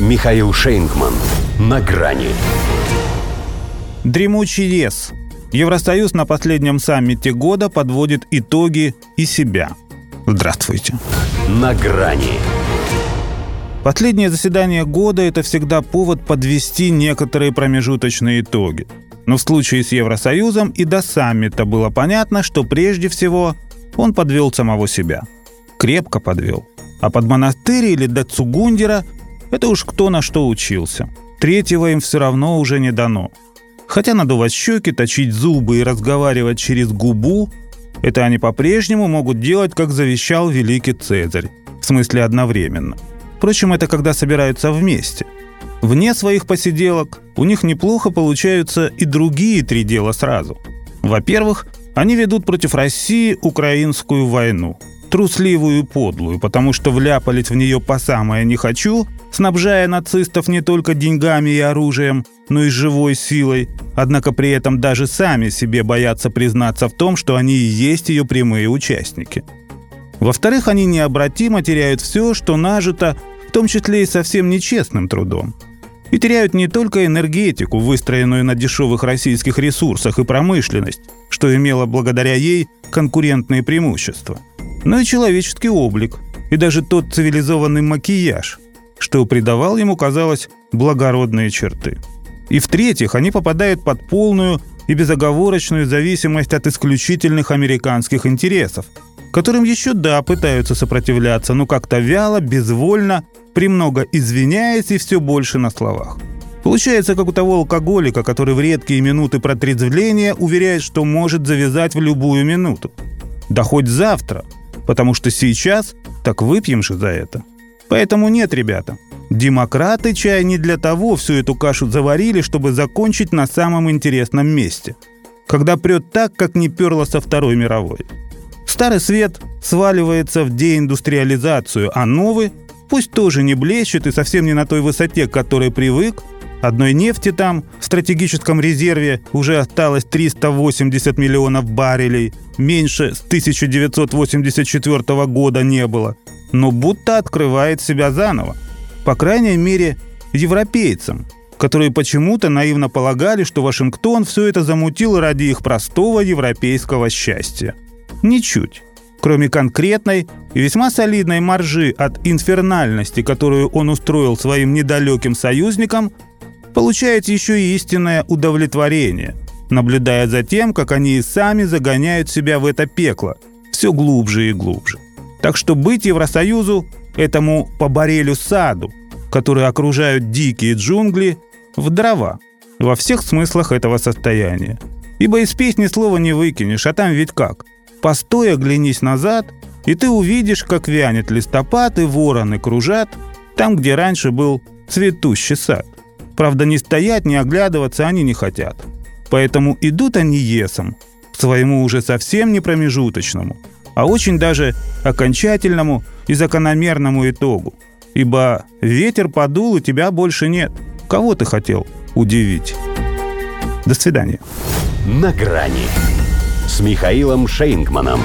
Михаил Шейнгман. На грани. Дремучий лес. Евросоюз на последнем саммите года подводит итоги и себя. Здравствуйте. На грани. Последнее заседание года – это всегда повод подвести некоторые промежуточные итоги. Но в случае с Евросоюзом и до саммита было понятно, что прежде всего он подвел самого себя. Крепко подвел. А под монастырь или до Цугундера – это уж кто на что учился. Третьего им все равно уже не дано. Хотя надувать щеки, точить зубы и разговаривать через губу – это они по-прежнему могут делать, как завещал великий Цезарь. В смысле одновременно. Впрочем, это когда собираются вместе. Вне своих посиделок у них неплохо получаются и другие три дела сразу. Во-первых, они ведут против России украинскую войну. Трусливую и подлую, потому что вляпались в нее по самое «не хочу», снабжая нацистов не только деньгами и оружием, но и живой силой, однако при этом даже сами себе боятся признаться в том, что они и есть ее прямые участники. Во-вторых, они необратимо теряют все, что нажито, в том числе и совсем нечестным трудом. И теряют не только энергетику, выстроенную на дешевых российских ресурсах, и промышленность, что имело благодаря ей конкурентные преимущества, но и человеческий облик, и даже тот цивилизованный макияж, что придавал ему, казалось, благородные черты. И в-третьих, они попадают под полную и безоговорочную зависимость от исключительных американских интересов, которым еще да пытаются сопротивляться, но как-то вяло, безвольно премного извиняясь и все больше на словах. Получается, как у того алкоголика, который в редкие минуты протрезвления уверяет, что может завязать в любую минуту. Да хоть завтра, потому что сейчас так выпьем же за это. Поэтому нет, ребята, демократы чай не для того всю эту кашу заварили, чтобы закончить на самом интересном месте. Когда прет так, как не перло со Второй мировой. Старый свет сваливается в деиндустриализацию, а новый – Пусть тоже не блещет и совсем не на той высоте, к которой привык. Одной нефти там в стратегическом резерве уже осталось 380 миллионов баррелей. Меньше с 1984 года не было. Но будто открывает себя заново. По крайней мере, европейцам, которые почему-то наивно полагали, что Вашингтон все это замутил ради их простого европейского счастья. Ничуть кроме конкретной и весьма солидной маржи от инфернальности, которую он устроил своим недалеким союзникам, получает еще и истинное удовлетворение, наблюдая за тем, как они и сами загоняют себя в это пекло все глубже и глубже. Так что быть Евросоюзу, этому по барелю саду, который окружают дикие джунгли, в дрова во всех смыслах этого состояния. Ибо из песни слова не выкинешь, а там ведь как – Постой, оглянись назад, и ты увидишь, как вянет листопад и вороны кружат там, где раньше был цветущий сад. Правда, не стоять, не оглядываться они не хотят. Поэтому идут они есом, к своему уже совсем не промежуточному, а очень даже окончательному и закономерному итогу. Ибо ветер подул, и тебя больше нет. Кого ты хотел удивить? До свидания. На грани с Михаилом Шейнгманом.